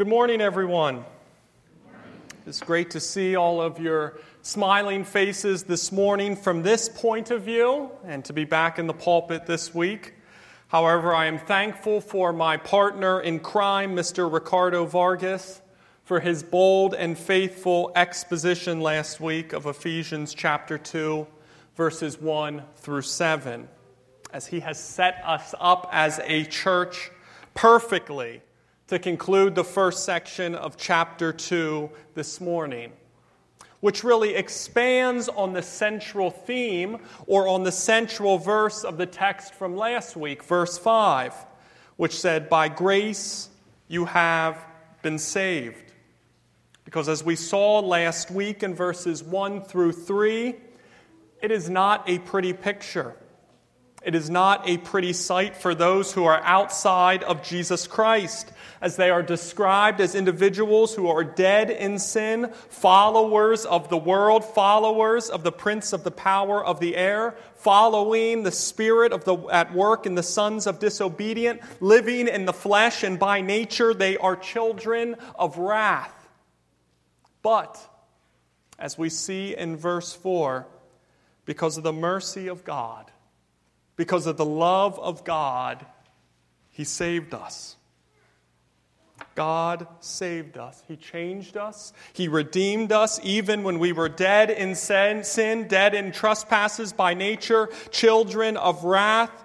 Good morning, everyone. It's great to see all of your smiling faces this morning from this point of view and to be back in the pulpit this week. However, I am thankful for my partner in crime, Mr. Ricardo Vargas, for his bold and faithful exposition last week of Ephesians chapter 2, verses 1 through 7, as he has set us up as a church perfectly to conclude the first section of chapter 2 this morning, which really expands on the central theme or on the central verse of the text from last week, verse 5, which said, By grace you have been saved. Because as we saw last week in verses 1 through 3, it is not a pretty picture. It is not a pretty sight for those who are outside of Jesus Christ, as they are described as individuals who are dead in sin, followers of the world, followers of the prince of the power of the air, following the spirit of the at work in the sons of disobedient, living in the flesh, and by nature they are children of wrath. But as we see in verse 4, because of the mercy of God, because of the love of God, He saved us. God saved us. He changed us. He redeemed us even when we were dead in sin, dead in trespasses by nature, children of wrath.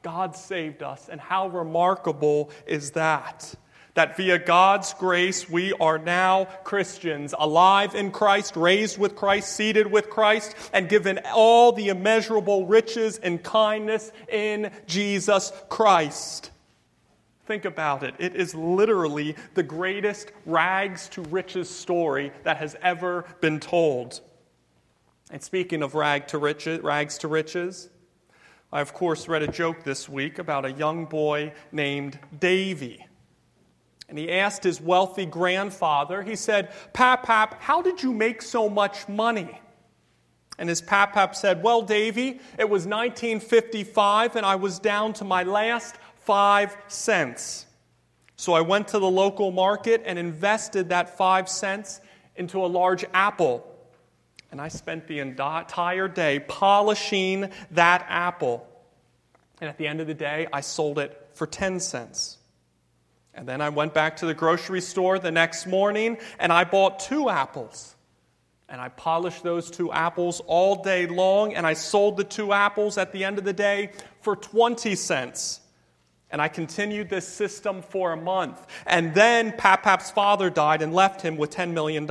God saved us. And how remarkable is that? That via God's grace we are now Christians, alive in Christ, raised with Christ, seated with Christ, and given all the immeasurable riches and kindness in Jesus Christ. Think about it. It is literally the greatest rags to riches story that has ever been told. And speaking of rag to riches, rags to riches, I, of course, read a joke this week about a young boy named Davy. And he asked his wealthy grandfather, he said, Pap, Pap, how did you make so much money? And his Pap Pap said, Well, Davy, it was 1955 and I was down to my last five cents. So I went to the local market and invested that five cents into a large apple. And I spent the entire day polishing that apple. And at the end of the day, I sold it for 10 cents. And then I went back to the grocery store the next morning and I bought two apples. And I polished those two apples all day long and I sold the two apples at the end of the day for 20 cents. And I continued this system for a month. And then Pap Pap's father died and left him with $10 million.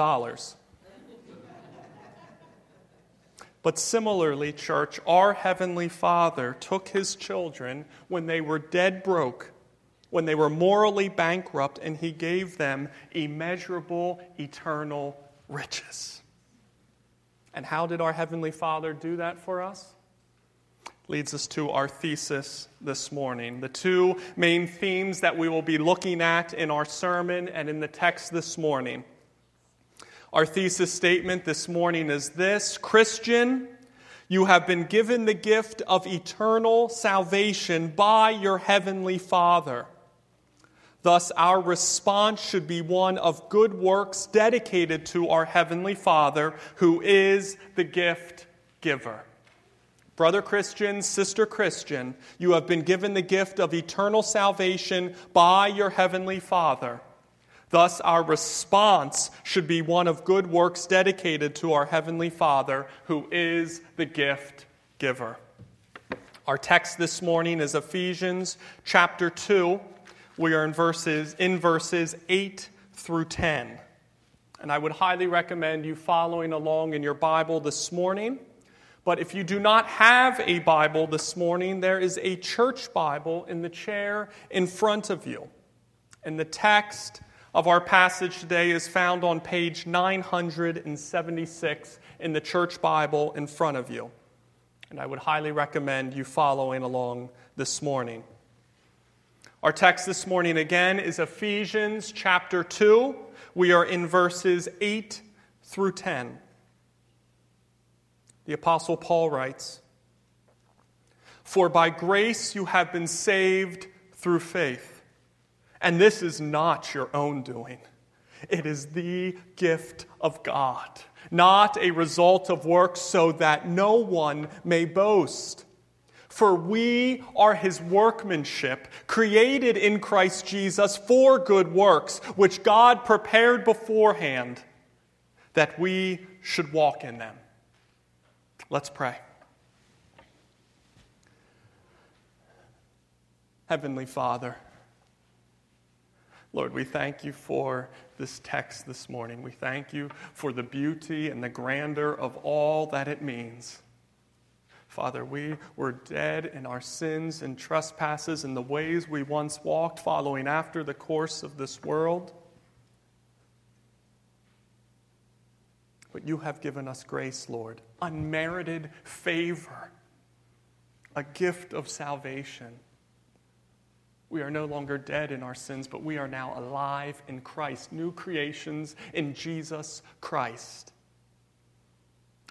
But similarly, church, our Heavenly Father took His children when they were dead broke when they were morally bankrupt, and he gave them immeasurable, eternal riches. And how did our Heavenly Father do that for us? Leads us to our thesis this morning. The two main themes that we will be looking at in our sermon and in the text this morning. Our thesis statement this morning is this Christian, you have been given the gift of eternal salvation by your Heavenly Father. Thus, our response should be one of good works dedicated to our Heavenly Father, who is the gift giver. Brother Christian, sister Christian, you have been given the gift of eternal salvation by your Heavenly Father. Thus, our response should be one of good works dedicated to our Heavenly Father, who is the gift giver. Our text this morning is Ephesians chapter 2 we are in verses, in verses 8 through 10. And I would highly recommend you following along in your Bible this morning. But if you do not have a Bible this morning, there is a church Bible in the chair in front of you. And the text of our passage today is found on page 976 in the church Bible in front of you. And I would highly recommend you following along this morning. Our text this morning again is Ephesians chapter 2. We are in verses 8 through 10. The Apostle Paul writes For by grace you have been saved through faith. And this is not your own doing. It is the gift of God, not a result of works, so that no one may boast. For we are his workmanship, created in Christ Jesus for good works, which God prepared beforehand that we should walk in them. Let's pray. Heavenly Father, Lord, we thank you for this text this morning. We thank you for the beauty and the grandeur of all that it means. Father, we were dead in our sins and trespasses and the ways we once walked, following after the course of this world. But you have given us grace, Lord, unmerited favor, a gift of salvation. We are no longer dead in our sins, but we are now alive in Christ, new creations in Jesus Christ.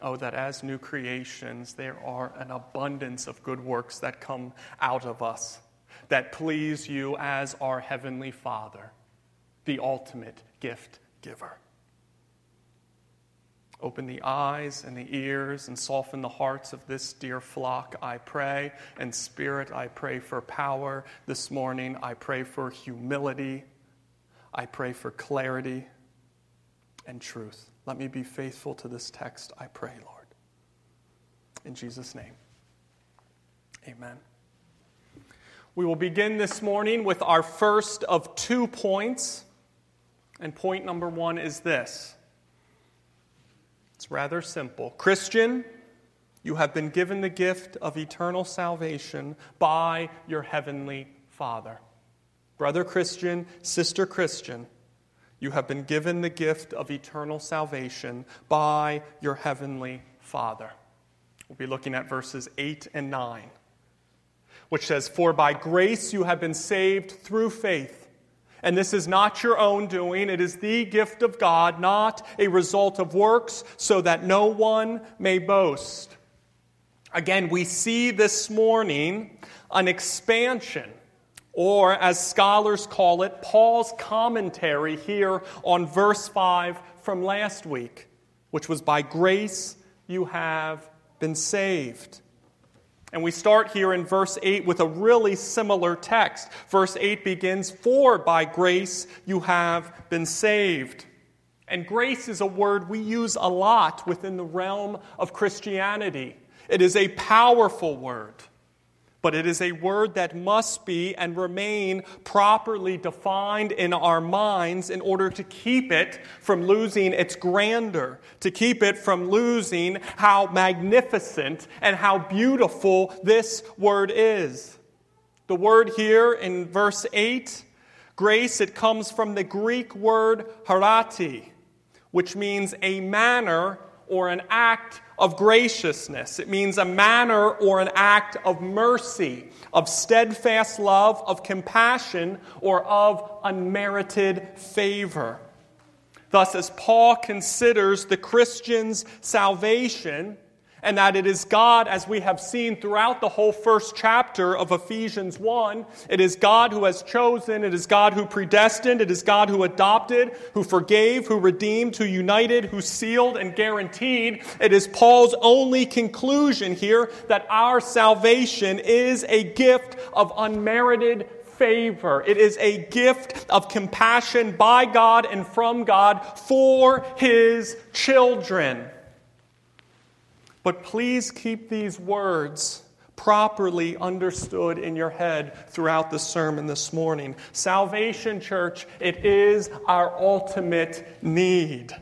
Oh, that as new creations, there are an abundance of good works that come out of us that please you as our Heavenly Father, the ultimate gift giver. Open the eyes and the ears and soften the hearts of this dear flock, I pray. And Spirit, I pray for power this morning. I pray for humility. I pray for clarity and truth. Let me be faithful to this text, I pray, Lord. In Jesus' name, amen. We will begin this morning with our first of two points. And point number one is this it's rather simple. Christian, you have been given the gift of eternal salvation by your heavenly Father. Brother Christian, sister Christian, you have been given the gift of eternal salvation by your heavenly Father. We'll be looking at verses 8 and 9, which says, For by grace you have been saved through faith. And this is not your own doing, it is the gift of God, not a result of works, so that no one may boast. Again, we see this morning an expansion or as scholars call it, Paul's commentary here on verse 5 from last week, which was by grace you have been saved. And we start here in verse 8 with a really similar text. Verse 8 begins, For by grace you have been saved. And grace is a word we use a lot within the realm of Christianity. It is a powerful word but it is a word that must be and remain properly defined in our minds in order to keep it from losing its grandeur, to keep it from losing how magnificent and how beautiful this word is. The word here in verse 8, grace, it comes from the Greek word chariti, which means a manner or an act of graciousness. It means a manner or an act of mercy, of steadfast love, of compassion, or of unmerited favor. Thus, as Paul considers the Christian's salvation, and that it is God, as we have seen throughout the whole first chapter of Ephesians 1. It is God who has chosen, it is God who predestined, it is God who adopted, who forgave, who redeemed, who united, who sealed and guaranteed. It is Paul's only conclusion here that our salvation is a gift of unmerited favor. It is a gift of compassion by God and from God for his children. But please keep these words properly understood in your head throughout the sermon this morning. Salvation, church, it is our ultimate need.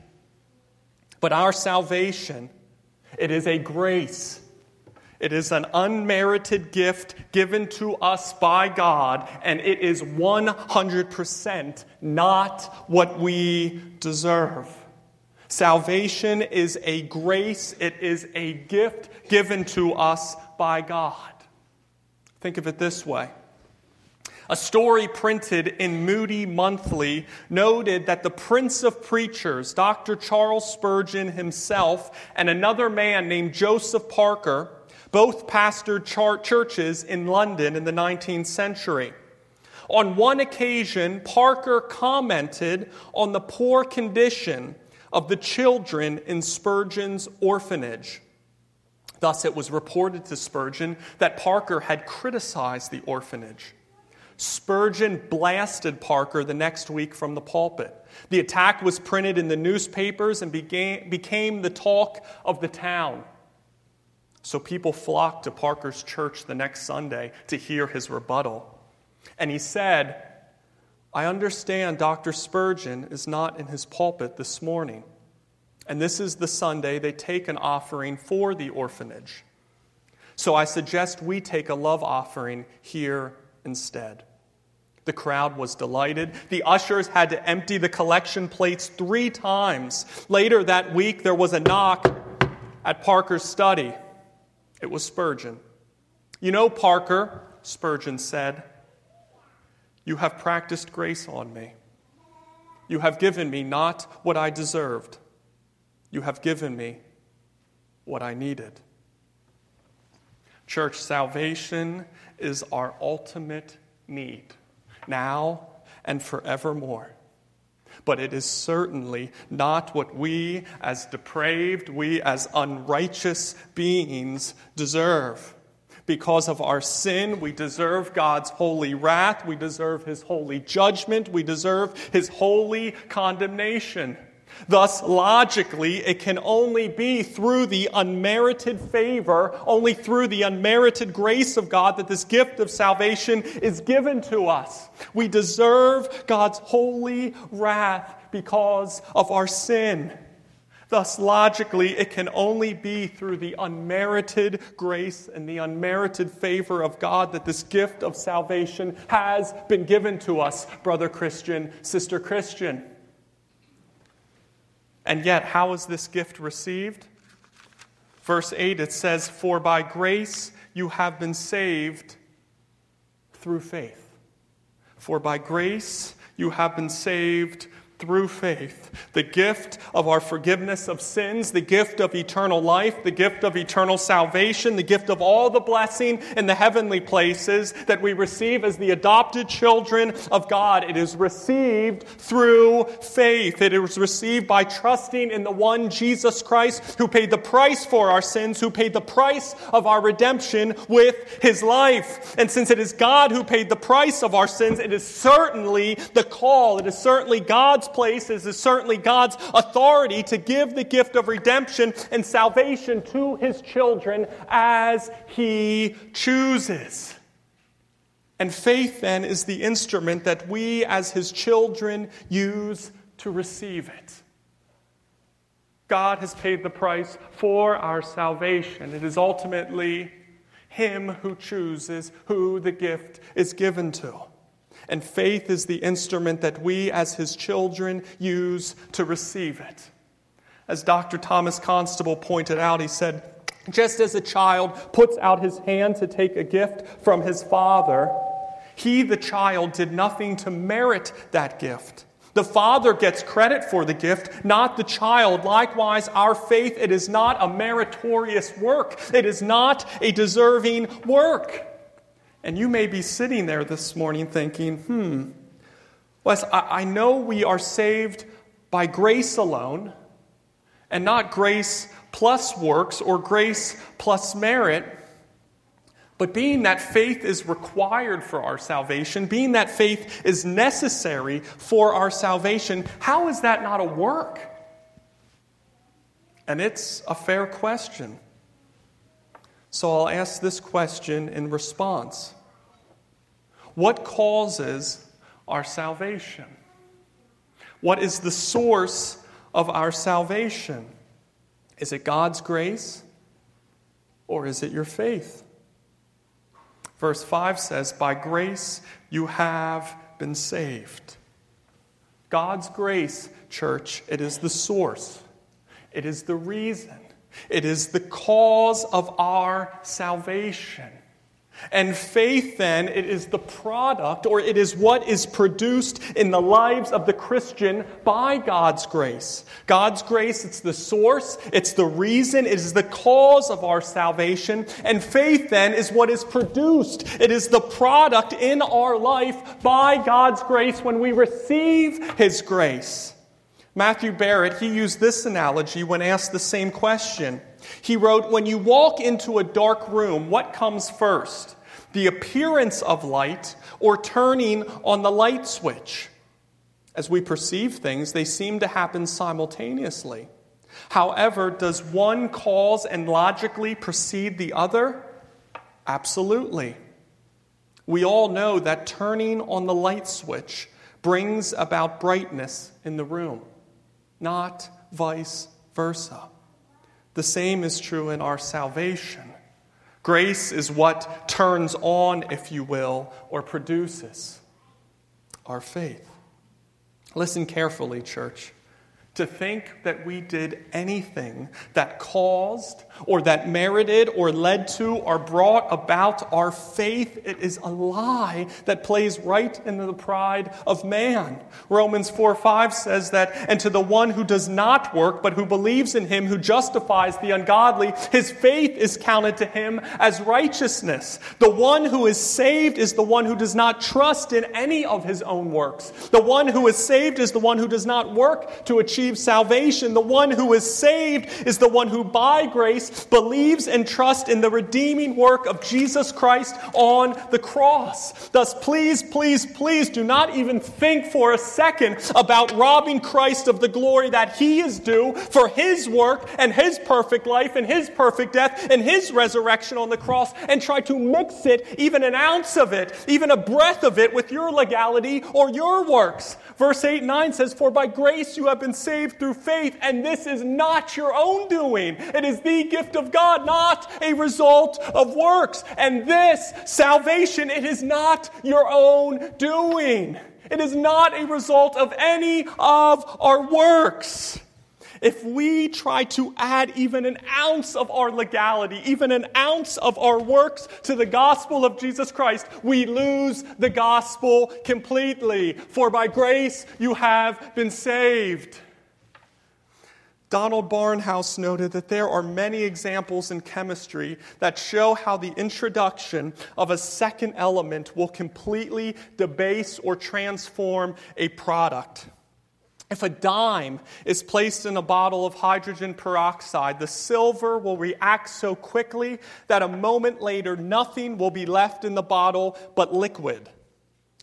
But our salvation, it is a grace. It is an unmerited gift given to us by God, and it is 100% not what we deserve. Salvation is a grace, it is a gift given to us by God. Think of it this way. A story printed in Moody Monthly noted that the Prince of Preachers, Dr. Charles Spurgeon himself, and another man named Joseph Parker both pastored churches in London in the 19th century. On one occasion, Parker commented on the poor condition of the children in Spurgeon's orphanage. Thus, it was reported to Spurgeon that Parker had criticized the orphanage. Spurgeon blasted Parker the next week from the pulpit. The attack was printed in the newspapers and became the talk of the town. So people flocked to Parker's church the next Sunday to hear his rebuttal. And he said, I understand Dr. Spurgeon is not in his pulpit this morning. And this is the Sunday they take an offering for the orphanage. So I suggest we take a love offering here instead. The crowd was delighted. The ushers had to empty the collection plates three times. Later that week, there was a knock at Parker's study. It was Spurgeon. You know, Parker, Spurgeon said, you have practiced grace on me. You have given me not what I deserved. You have given me what I needed. Church, salvation is our ultimate need now and forevermore. But it is certainly not what we, as depraved, we, as unrighteous beings, deserve. Because of our sin, we deserve God's holy wrath. We deserve His holy judgment. We deserve His holy condemnation. Thus, logically, it can only be through the unmerited favor, only through the unmerited grace of God that this gift of salvation is given to us. We deserve God's holy wrath because of our sin. Thus, logically, it can only be through the unmerited grace and the unmerited favor of God that this gift of salvation has been given to us, brother Christian, sister Christian. And yet, how is this gift received? Verse 8, it says, For by grace you have been saved through faith. For by grace you have been saved through faith. The gift of our forgiveness of sins, the gift of eternal life, the gift of eternal salvation, the gift of all the blessing in the heavenly places that we receive as the adopted children of God. It is received through faith. It is received by trusting in the one Jesus Christ who paid the price for our sins, who paid the price of our redemption with his life. And since it is God who paid the price of our sins, it is certainly the call, it is certainly God's place is certainly God's authority to give the gift of redemption and salvation to his children as he chooses. And faith then is the instrument that we as his children use to receive it. God has paid the price for our salvation. It is ultimately him who chooses who the gift is given to and faith is the instrument that we as his children use to receive it. As Dr. Thomas Constable pointed out, he said, just as a child puts out his hand to take a gift from his father, he, the child, did nothing to merit that gift. The father gets credit for the gift, not the child. Likewise, our faith, it is not a meritorious work. It is not a deserving work. And you may be sitting there this morning thinking, hmm, Wes, I, I know we are saved by grace alone and not grace plus works or grace plus merit. But being that faith is required for our salvation, being that faith is necessary for our salvation, how is that not a work? And it's a fair question. So I'll ask this question in response What causes our salvation? What is the source of our salvation? Is it God's grace or is it your faith? Verse 5 says, By grace you have been saved. God's grace, church, it is the source, it is the reason it is the cause of our salvation. And faith, then, it is the product, or it is what is produced in the lives of the Christian by God's grace. God's grace, it's the source, it's the reason, it is the cause of our salvation. And faith, then, is what is produced. It is the product in our life by God's grace when we receive His grace. Matthew Barrett, he used this analogy when asked the same question. He wrote, When you walk into a dark room, what comes first? The appearance of light or turning on the light switch? As we perceive things, they seem to happen simultaneously. However, does one cause and logically precede the other? Absolutely. We all know that turning on the light switch brings about brightness in the room, not vice versa. The same is true in our salvation. Grace is what turns on, if you will, or produces our faith. Listen carefully, church. To think that we did anything that caused or that merited or led to or brought about our faith, it is a lie that plays right into the pride of man. Romans 4 5 says that, and to the one who does not work, but who believes in him who justifies the ungodly, his faith is counted to him as righteousness. The one who is saved is the one who does not trust in any of his own works. The one who is saved is the one who does not work to achieve salvation. The one who is saved is the one who, by grace, believes and trusts in the redeeming work of Jesus Christ on the cross. Thus, please, please, please do not even think for a second about robbing Christ of the glory that he is due for his work and his perfect life and his perfect death and his resurrection on the cross and try to mix it, even an ounce of it, even a breath of it, with your legality or your works. Verse 8 9 says, For by grace you have been saved through faith, and this is not your own doing. It is the gift of God, not a result of works. And this salvation, it is not your own doing. It is not a result of any of our works. If we try to add even an ounce of our legality, even an ounce of our works to the gospel of Jesus Christ, we lose the gospel completely. For by grace you have been saved. Donald Barnhouse noted that there are many examples in chemistry that show how the introduction of a second element will completely debase or transform a product. If a dime is placed in a bottle of hydrogen peroxide, the silver will react so quickly that a moment later nothing will be left in the bottle but liquid.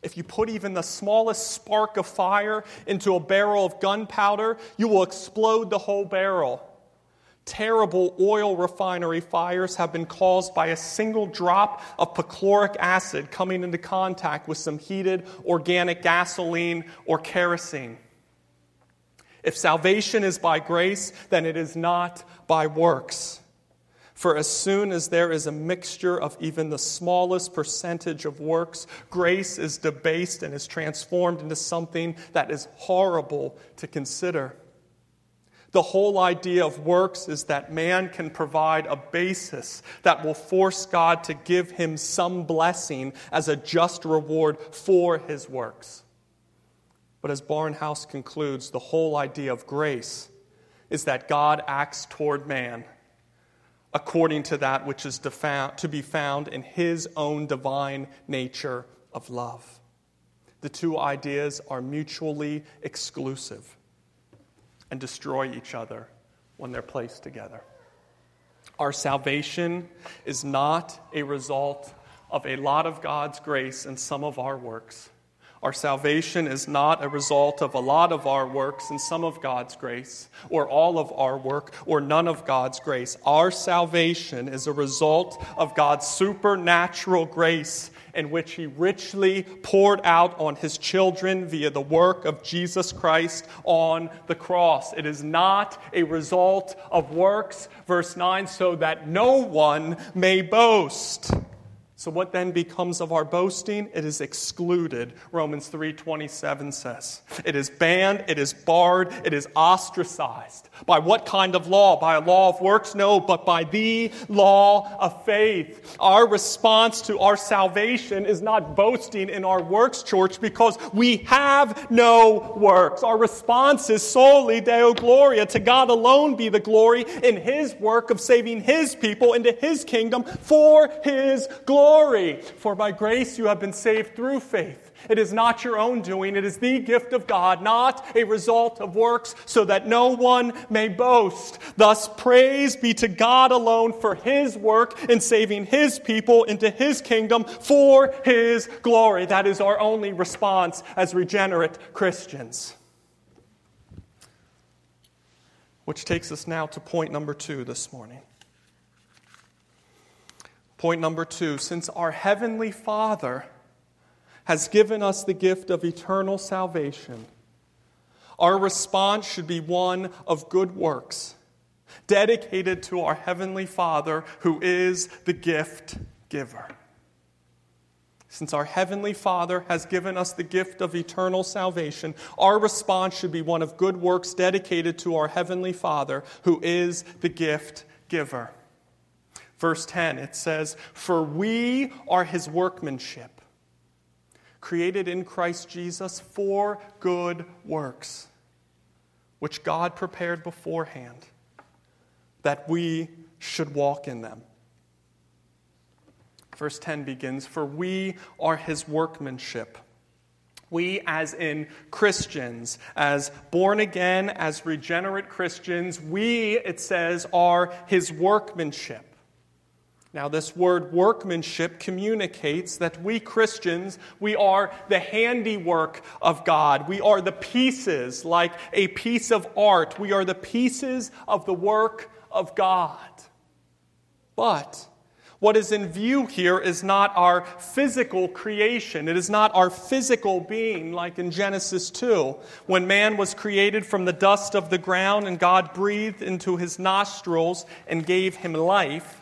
If you put even the smallest spark of fire into a barrel of gunpowder, you will explode the whole barrel. Terrible oil refinery fires have been caused by a single drop of perchloric acid coming into contact with some heated organic gasoline or kerosene. If salvation is by grace, then it is not by works. For as soon as there is a mixture of even the smallest percentage of works, grace is debased and is transformed into something that is horrible to consider. The whole idea of works is that man can provide a basis that will force God to give him some blessing as a just reward for his works. But as Barnhouse concludes, the whole idea of grace is that God acts toward man according to that which is to be found in his own divine nature of love. The two ideas are mutually exclusive and destroy each other when they're placed together. Our salvation is not a result of a lot of God's grace and some of our works. Our salvation is not a result of a lot of our works and some of God's grace, or all of our work, or none of God's grace. Our salvation is a result of God's supernatural grace in which He richly poured out on His children via the work of Jesus Christ on the cross. It is not a result of works, verse 9, so that no one may boast. So what then becomes of our boasting? It is excluded, Romans 3:27 says. It is banned, it is barred, it is ostracized. By what kind of law? By a law of works? No, but by the law of faith. Our response to our salvation is not boasting in our works, church, because we have no works. Our response is Soli Deo Gloria. To God alone be the glory in His work of saving His people into His kingdom for His glory glory. For by grace you have been saved through faith. It is not your own doing, it is the gift of God, not a result of works, so that no one may boast. Thus, praise be to God alone for his work in saving his people into his kingdom for his glory. That is our only response as regenerate Christians. Which takes us now to point number two this morning. Point number two since our Heavenly Father has given us the gift of eternal salvation, our response should be one of good works, dedicated to our Heavenly Father who is the gift giver. Since our Heavenly Father has given us the gift of eternal salvation, our response should be one of good works dedicated to our Heavenly Father who is the gift giver. Verse 10, it says, For we are his workmanship, created in Christ Jesus for good works, which God prepared beforehand, that we should walk in them. Verse 10 begins, For we are his workmanship. We, as in Christians, as born again, as regenerate Christians, we, it says, are his workmanship. Now, this word workmanship communicates that we Christians, we are the handiwork of God. We are the pieces, like a piece of art. We are the pieces of the work of God. But what is in view here is not our physical creation. It is not our physical being, like in Genesis 2, when man was created from the dust of the ground and God breathed into his nostrils and gave him life.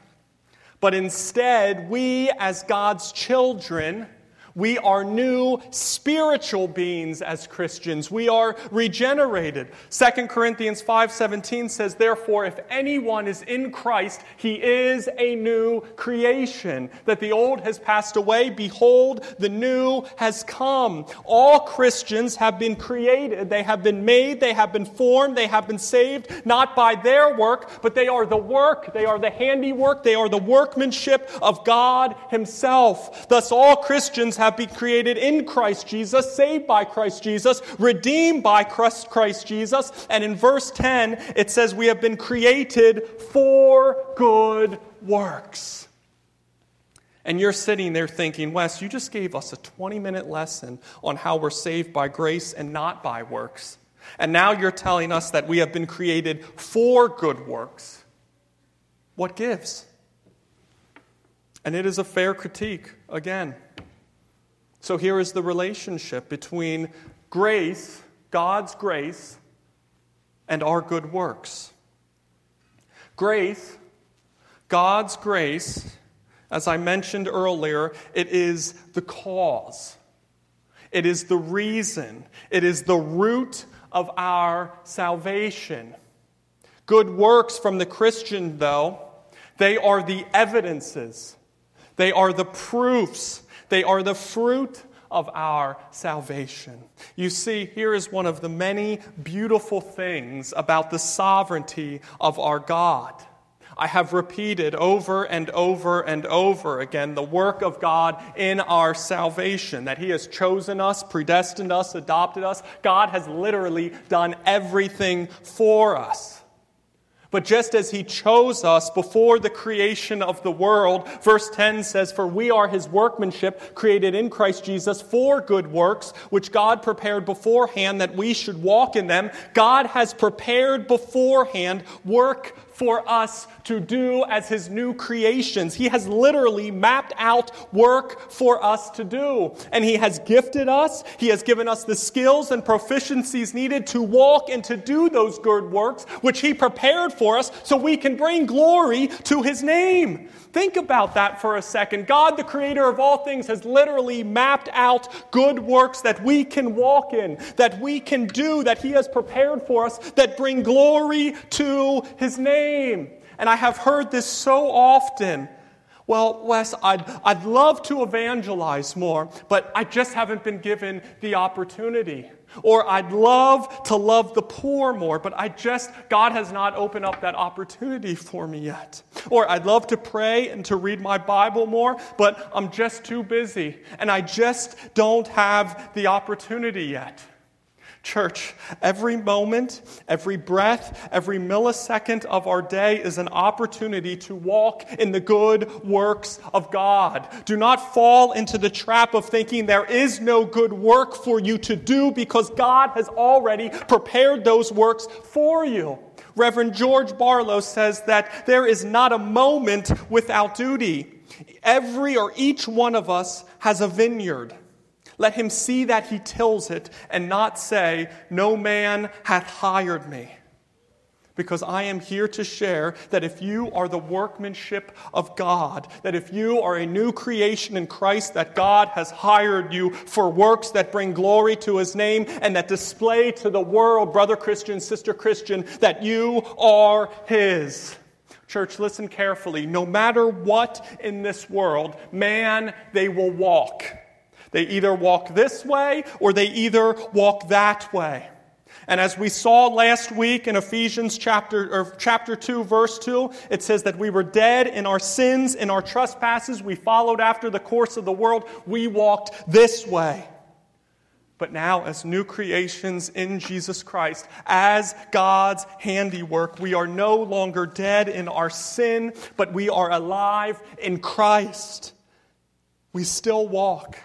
But instead, we as God's children, we are new spiritual beings as Christians. We are regenerated. 2 Corinthians 5:17 says, "Therefore if anyone is in Christ, he is a new creation. That the old has passed away, behold, the new has come." All Christians have been created, they have been made, they have been formed, they have been saved not by their work, but they are the work, they are the handiwork, they are the workmanship of God himself. Thus all Christians have been created in Christ Jesus, saved by Christ Jesus, redeemed by Christ Jesus. And in verse 10, it says, We have been created for good works. And you're sitting there thinking, Wes, you just gave us a 20 minute lesson on how we're saved by grace and not by works. And now you're telling us that we have been created for good works. What gives? And it is a fair critique, again. So here is the relationship between grace, God's grace, and our good works. Grace, God's grace, as I mentioned earlier, it is the cause, it is the reason, it is the root of our salvation. Good works from the Christian, though, they are the evidences, they are the proofs they are the fruit of our salvation. You see, here is one of the many beautiful things about the sovereignty of our God. I have repeated over and over and over again the work of God in our salvation, that He has chosen us, predestined us, adopted us. God has literally done everything for us. But just as he chose us before the creation of the world, verse 10 says, For we are his workmanship, created in Christ Jesus for good works, which God prepared beforehand that we should walk in them. God has prepared beforehand work for us to do as His new creations. He has literally mapped out work for us to do. And He has gifted us, He has given us the skills and proficiencies needed to walk and to do those good works, which He prepared for us so we can bring glory to His name. Think about that for a second. God, the creator of all things, has literally mapped out good works that we can walk in, that we can do, that He has prepared for us, that bring glory to His name. And I have heard this so often. Well, Wes, I'd, I'd love to evangelize more, but I just haven't been given the opportunity. Or I'd love to love the poor more, but I just, God has not opened up that opportunity for me yet. Or I'd love to pray and to read my Bible more, but I'm just too busy and I just don't have the opportunity yet. Church, every moment, every breath, every millisecond of our day is an opportunity to walk in the good works of God. Do not fall into the trap of thinking there is no good work for you to do because God has already prepared those works for you. Reverend George Barlow says that there is not a moment without duty. Every or each one of us has a vineyard. Let him see that he tills it and not say, No man hath hired me. Because I am here to share that if you are the workmanship of God, that if you are a new creation in Christ, that God has hired you for works that bring glory to his name and that display to the world, brother Christian, sister Christian, that you are his. Church, listen carefully. No matter what in this world, man, they will walk. They either walk this way or they either walk that way. And as we saw last week in Ephesians chapter, or chapter 2, verse 2, it says that we were dead in our sins, in our trespasses. We followed after the course of the world. We walked this way. But now, as new creations in Jesus Christ, as God's handiwork, we are no longer dead in our sin, but we are alive in Christ. We still walk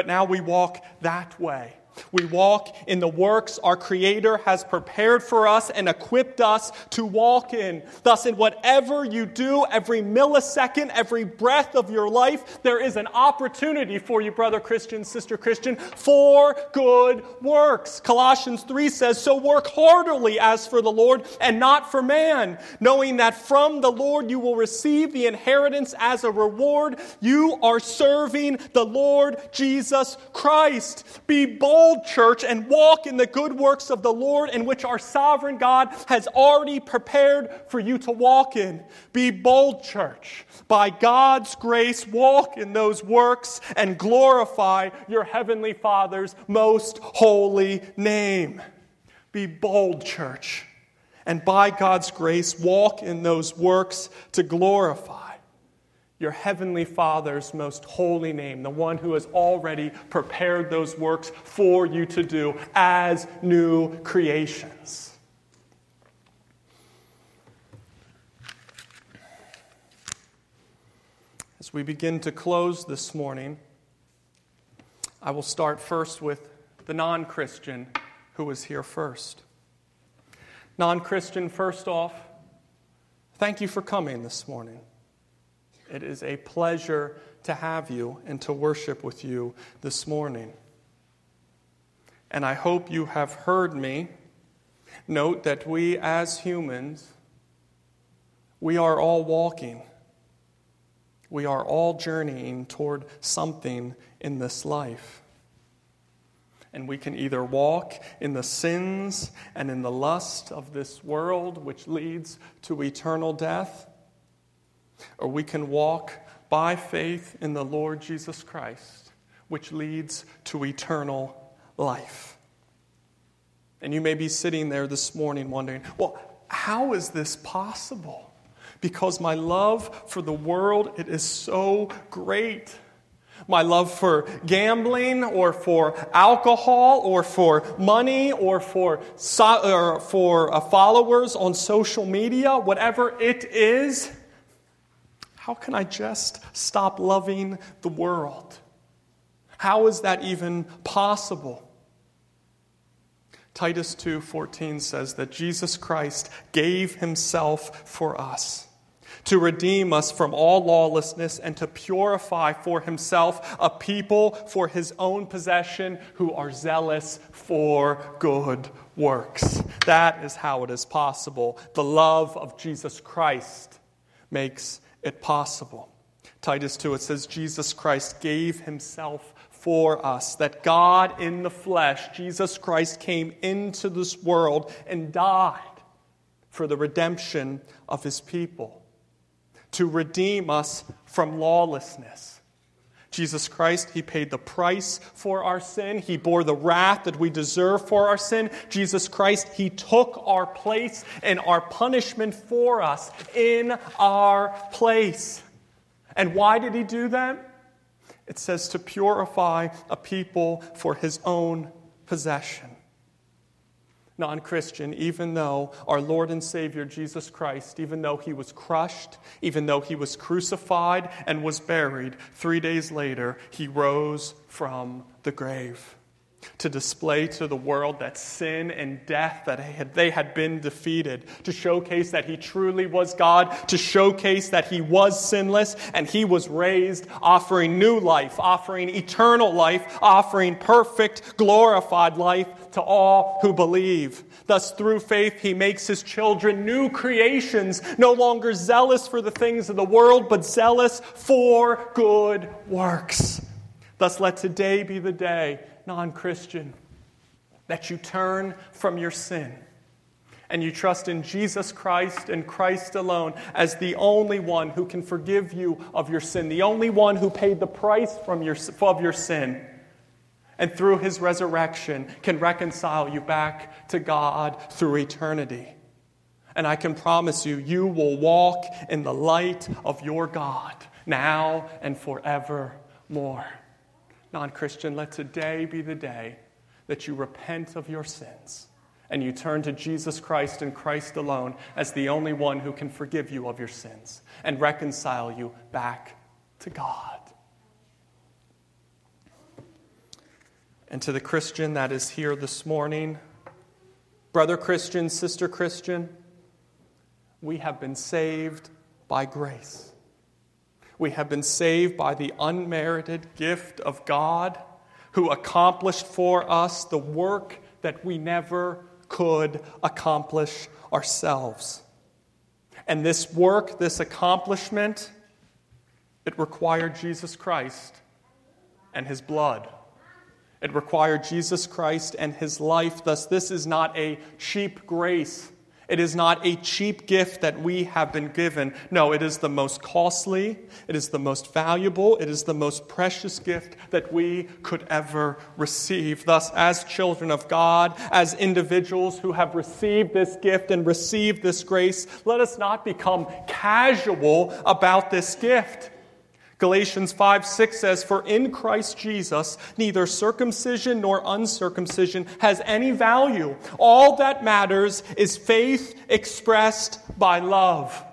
but now we walk that way. We walk in the works our Creator has prepared for us and equipped us to walk in. Thus, in whatever you do, every millisecond, every breath of your life, there is an opportunity for you, brother Christian, sister Christian, for good works. Colossians 3 says, So work heartily as for the Lord and not for man, knowing that from the Lord you will receive the inheritance as a reward. You are serving the Lord Jesus Christ. Be bold bold, church, and walk in the good works of the Lord in which our sovereign God has already prepared for you to walk in. Be bold, church. By God's grace, walk in those works and glorify your heavenly Father's most holy name. Be bold, church. And by God's grace, walk in those works to glorify your heavenly Father's most holy name, the one who has already prepared those works for you to do as new creations. As we begin to close this morning, I will start first with the non Christian who was here first. Non Christian, first off, thank you for coming this morning. It is a pleasure to have you and to worship with you this morning. And I hope you have heard me note that we as humans, we are all walking. We are all journeying toward something in this life. And we can either walk in the sins and in the lust of this world, which leads to eternal death, or we can walk by faith in the Lord Jesus Christ, which leads to eternal life. And you may be sitting there this morning wondering, well, how is this possible? Because my love for the world, it is so great. My love for gambling or for alcohol or for money or for, or for uh, followers on social media, whatever it is, how can I just stop loving the world? How is that even possible? Titus 2:14 says that Jesus Christ gave himself for us to redeem us from all lawlessness and to purify for himself a people for his own possession who are zealous for good works. That is how it is possible. The love of Jesus Christ makes it possible. Titus 2, it says, Jesus Christ gave himself for us, that God in the flesh, Jesus Christ, came into this world and died for the redemption of his people, to redeem us from lawlessness. Jesus Christ, He paid the price for our sin. He bore the wrath that we deserve for our sin. Jesus Christ, He took our place and our punishment for us in our place. And why did He do that? It says to purify a people for his own possession. Non Christian, even though our Lord and Savior Jesus Christ, even though he was crushed, even though he was crucified and was buried, three days later, he rose from the grave to display to the world that sin and death that they had been defeated to showcase that he truly was god to showcase that he was sinless and he was raised offering new life offering eternal life offering perfect glorified life to all who believe. Thus through faith he makes his children new creations no longer zealous for the things of the world but zealous for good works. Thus let today be the day non Christian, that you turn from your sin and you trust in Jesus Christ and Christ alone as the only one who can forgive you of your sin, the only one who paid the price from your, of your sin, and through his resurrection can reconcile you back to God through eternity. And I can promise you, you will walk in the light of your God now and forevermore non Christian, let today be the day that you repent of your sins and you turn to Jesus Christ and Christ alone as the only one who can forgive you of your sins and reconcile you back to God. And to the Christian that is here this morning, brother Christian, sister Christian, we have been saved by grace. We have been saved by the unmerited gift of God who accomplished for us the work that we never could accomplish ourselves. And this work, this accomplishment, it required Jesus Christ and his blood. It required Jesus Christ and his life. Thus, this is not a cheap grace it is not a cheap gift that we have been given. No, it is the most costly, it is the most valuable, it is the most precious gift that we could ever receive. Thus, as children of God, as individuals who have received this gift and received this grace, let us not become casual about this gift. Galatians 5 6 says, For in Christ Jesus, neither circumcision nor uncircumcision has any value. All that matters is faith expressed by love.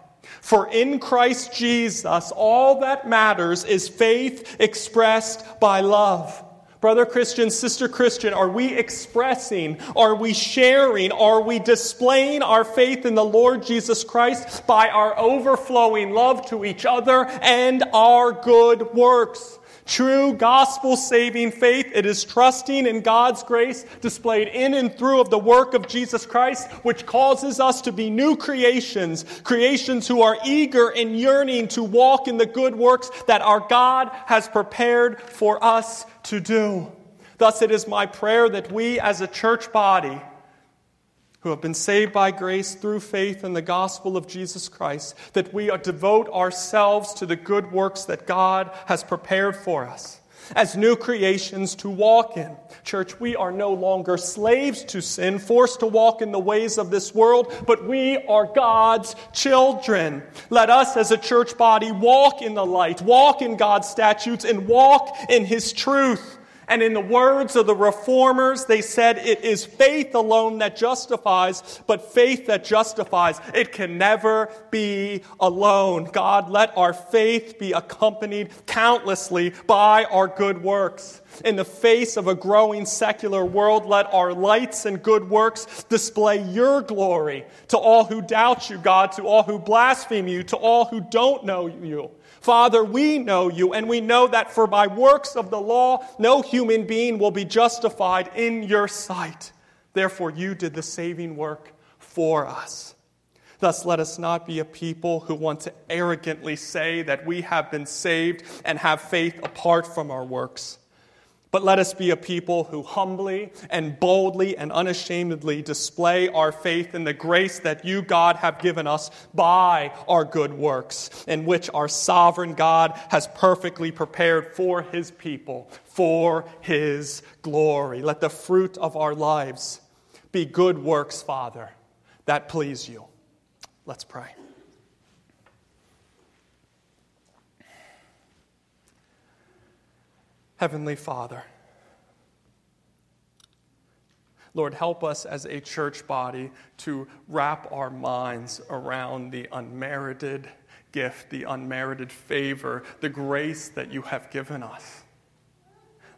For in Christ Jesus, all that matters is faith expressed by love. Brother Christian, sister Christian, are we expressing, are we sharing, are we displaying our faith in the Lord Jesus Christ by our overflowing love to each other and our good works? True gospel saving faith, it is trusting in God's grace displayed in and through of the work of Jesus Christ, which causes us to be new creations, creations who are eager and yearning to walk in the good works that our God has prepared for us to do. Thus, it is my prayer that we as a church body, who have been saved by grace through faith in the gospel of Jesus Christ, that we devote ourselves to the good works that God has prepared for us as new creations to walk in. Church, we are no longer slaves to sin, forced to walk in the ways of this world, but we are God's children. Let us as a church body walk in the light, walk in God's statutes, and walk in His truth And in the words of the reformers, they said it is faith alone that justifies, but faith that justifies, it can never be alone. God, let our faith be accompanied countlessly by our good works. In the face of a growing secular world, let our lights and good works display your glory to all who doubt you, God, to all who blaspheme you, to all who don't know you. Father, we know you, and we know that for by works of the law, no human being will be justified in your sight. Therefore, you did the saving work for us. Thus, let us not be a people who want to arrogantly say that we have been saved and have faith apart from our works. But let us be a people who humbly and boldly and unashamedly display our faith in the grace that you, God, have given us by our good works, in which our sovereign God has perfectly prepared for his people, for his glory. Let the fruit of our lives be good works, Father, that please you. Let's pray. Heavenly Father, Lord, help us as a church body to wrap our minds around the unmerited gift, the unmerited favor, the grace that you have given us.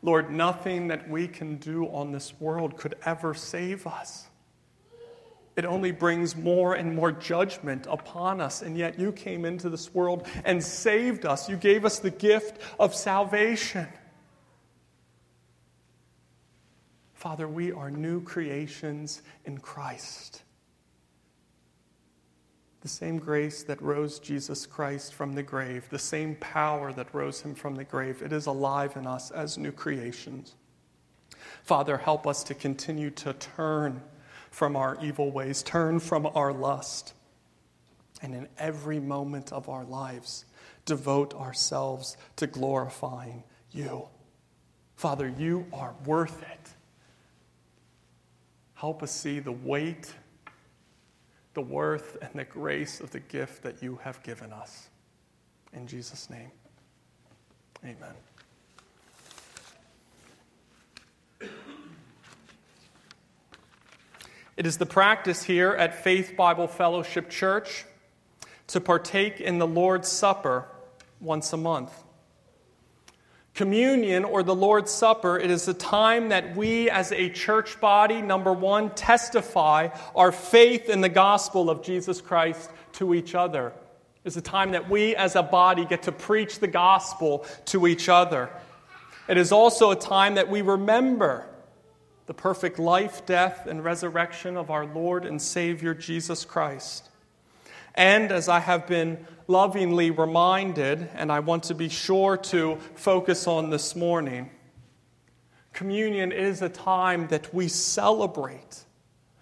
Lord, nothing that we can do on this world could ever save us. It only brings more and more judgment upon us. And yet you came into this world and saved us. You gave us the gift of salvation. Father, we are new creations in Christ. The same grace that rose Jesus Christ from the grave, the same power that rose him from the grave, it is alive in us as new creations. Father, help us to continue to turn from our evil ways, turn from our lust, and in every moment of our lives, devote ourselves to glorifying you. Father, you are worth it. Help us see the weight, the worth, and the grace of the gift that you have given us. In Jesus' name, amen. It is the practice here at Faith Bible Fellowship Church to partake in the Lord's Supper once a month. Communion or the Lord's Supper, it is a time that we as a church body, number one, testify our faith in the gospel of Jesus Christ to each other. It's a time that we as a body get to preach the gospel to each other. It is also a time that we remember the perfect life, death, and resurrection of our Lord and Savior Jesus Christ. And as I have been lovingly reminded, and I want to be sure to focus on this morning, communion is a time that we celebrate.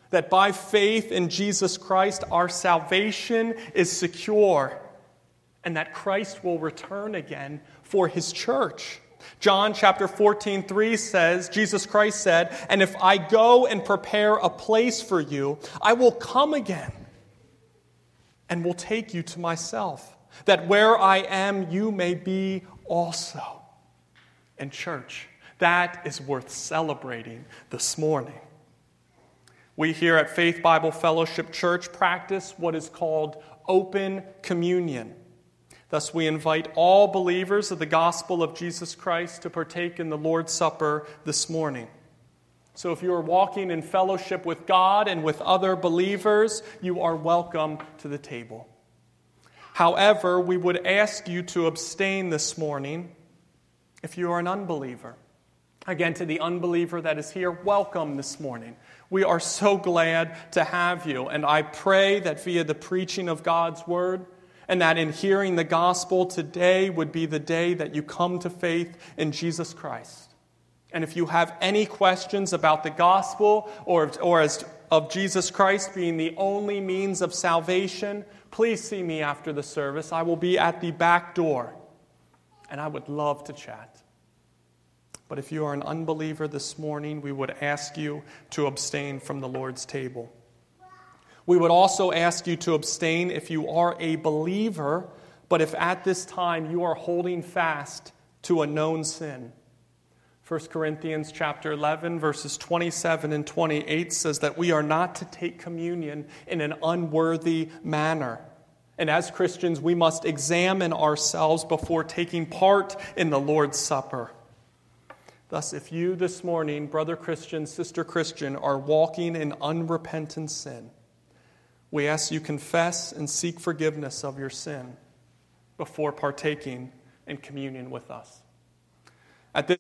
That by faith in Jesus Christ, our salvation is secure, and that Christ will return again for his church. John chapter 14, 3 says, Jesus Christ said, And if I go and prepare a place for you, I will come again and will take you to myself, that where I am, you may be also. And, church, that is worth celebrating this morning. We here at Faith Bible Fellowship Church practice what is called open communion. Thus, we invite all believers of the gospel of Jesus Christ to partake in the Lord's Supper this morning. So, if you are walking in fellowship with God and with other believers, you are welcome to the table. However, we would ask you to abstain this morning if you are an unbeliever. Again, to the unbeliever that is here, welcome this morning. We are so glad to have you, and I pray that via the preaching of God's word, and that in hearing the gospel today would be the day that you come to faith in Jesus Christ. And if you have any questions about the gospel or, or as, of Jesus Christ being the only means of salvation, please see me after the service. I will be at the back door, and I would love to chat. But if you are an unbeliever this morning, we would ask you to abstain from the Lord's table. We would also ask you to abstain if you are a believer, but if at this time you are holding fast to a known sin 1 Corinthians chapter 11 verses 27 and 28 says that we are not to take communion in an unworthy manner. And as Christians, we must examine ourselves before taking part in the Lord's Supper. Thus, if you this morning, brother Christian, sister Christian, are walking in unrepentant sin, we ask you confess and seek forgiveness of your sin before partaking in communion with us. At this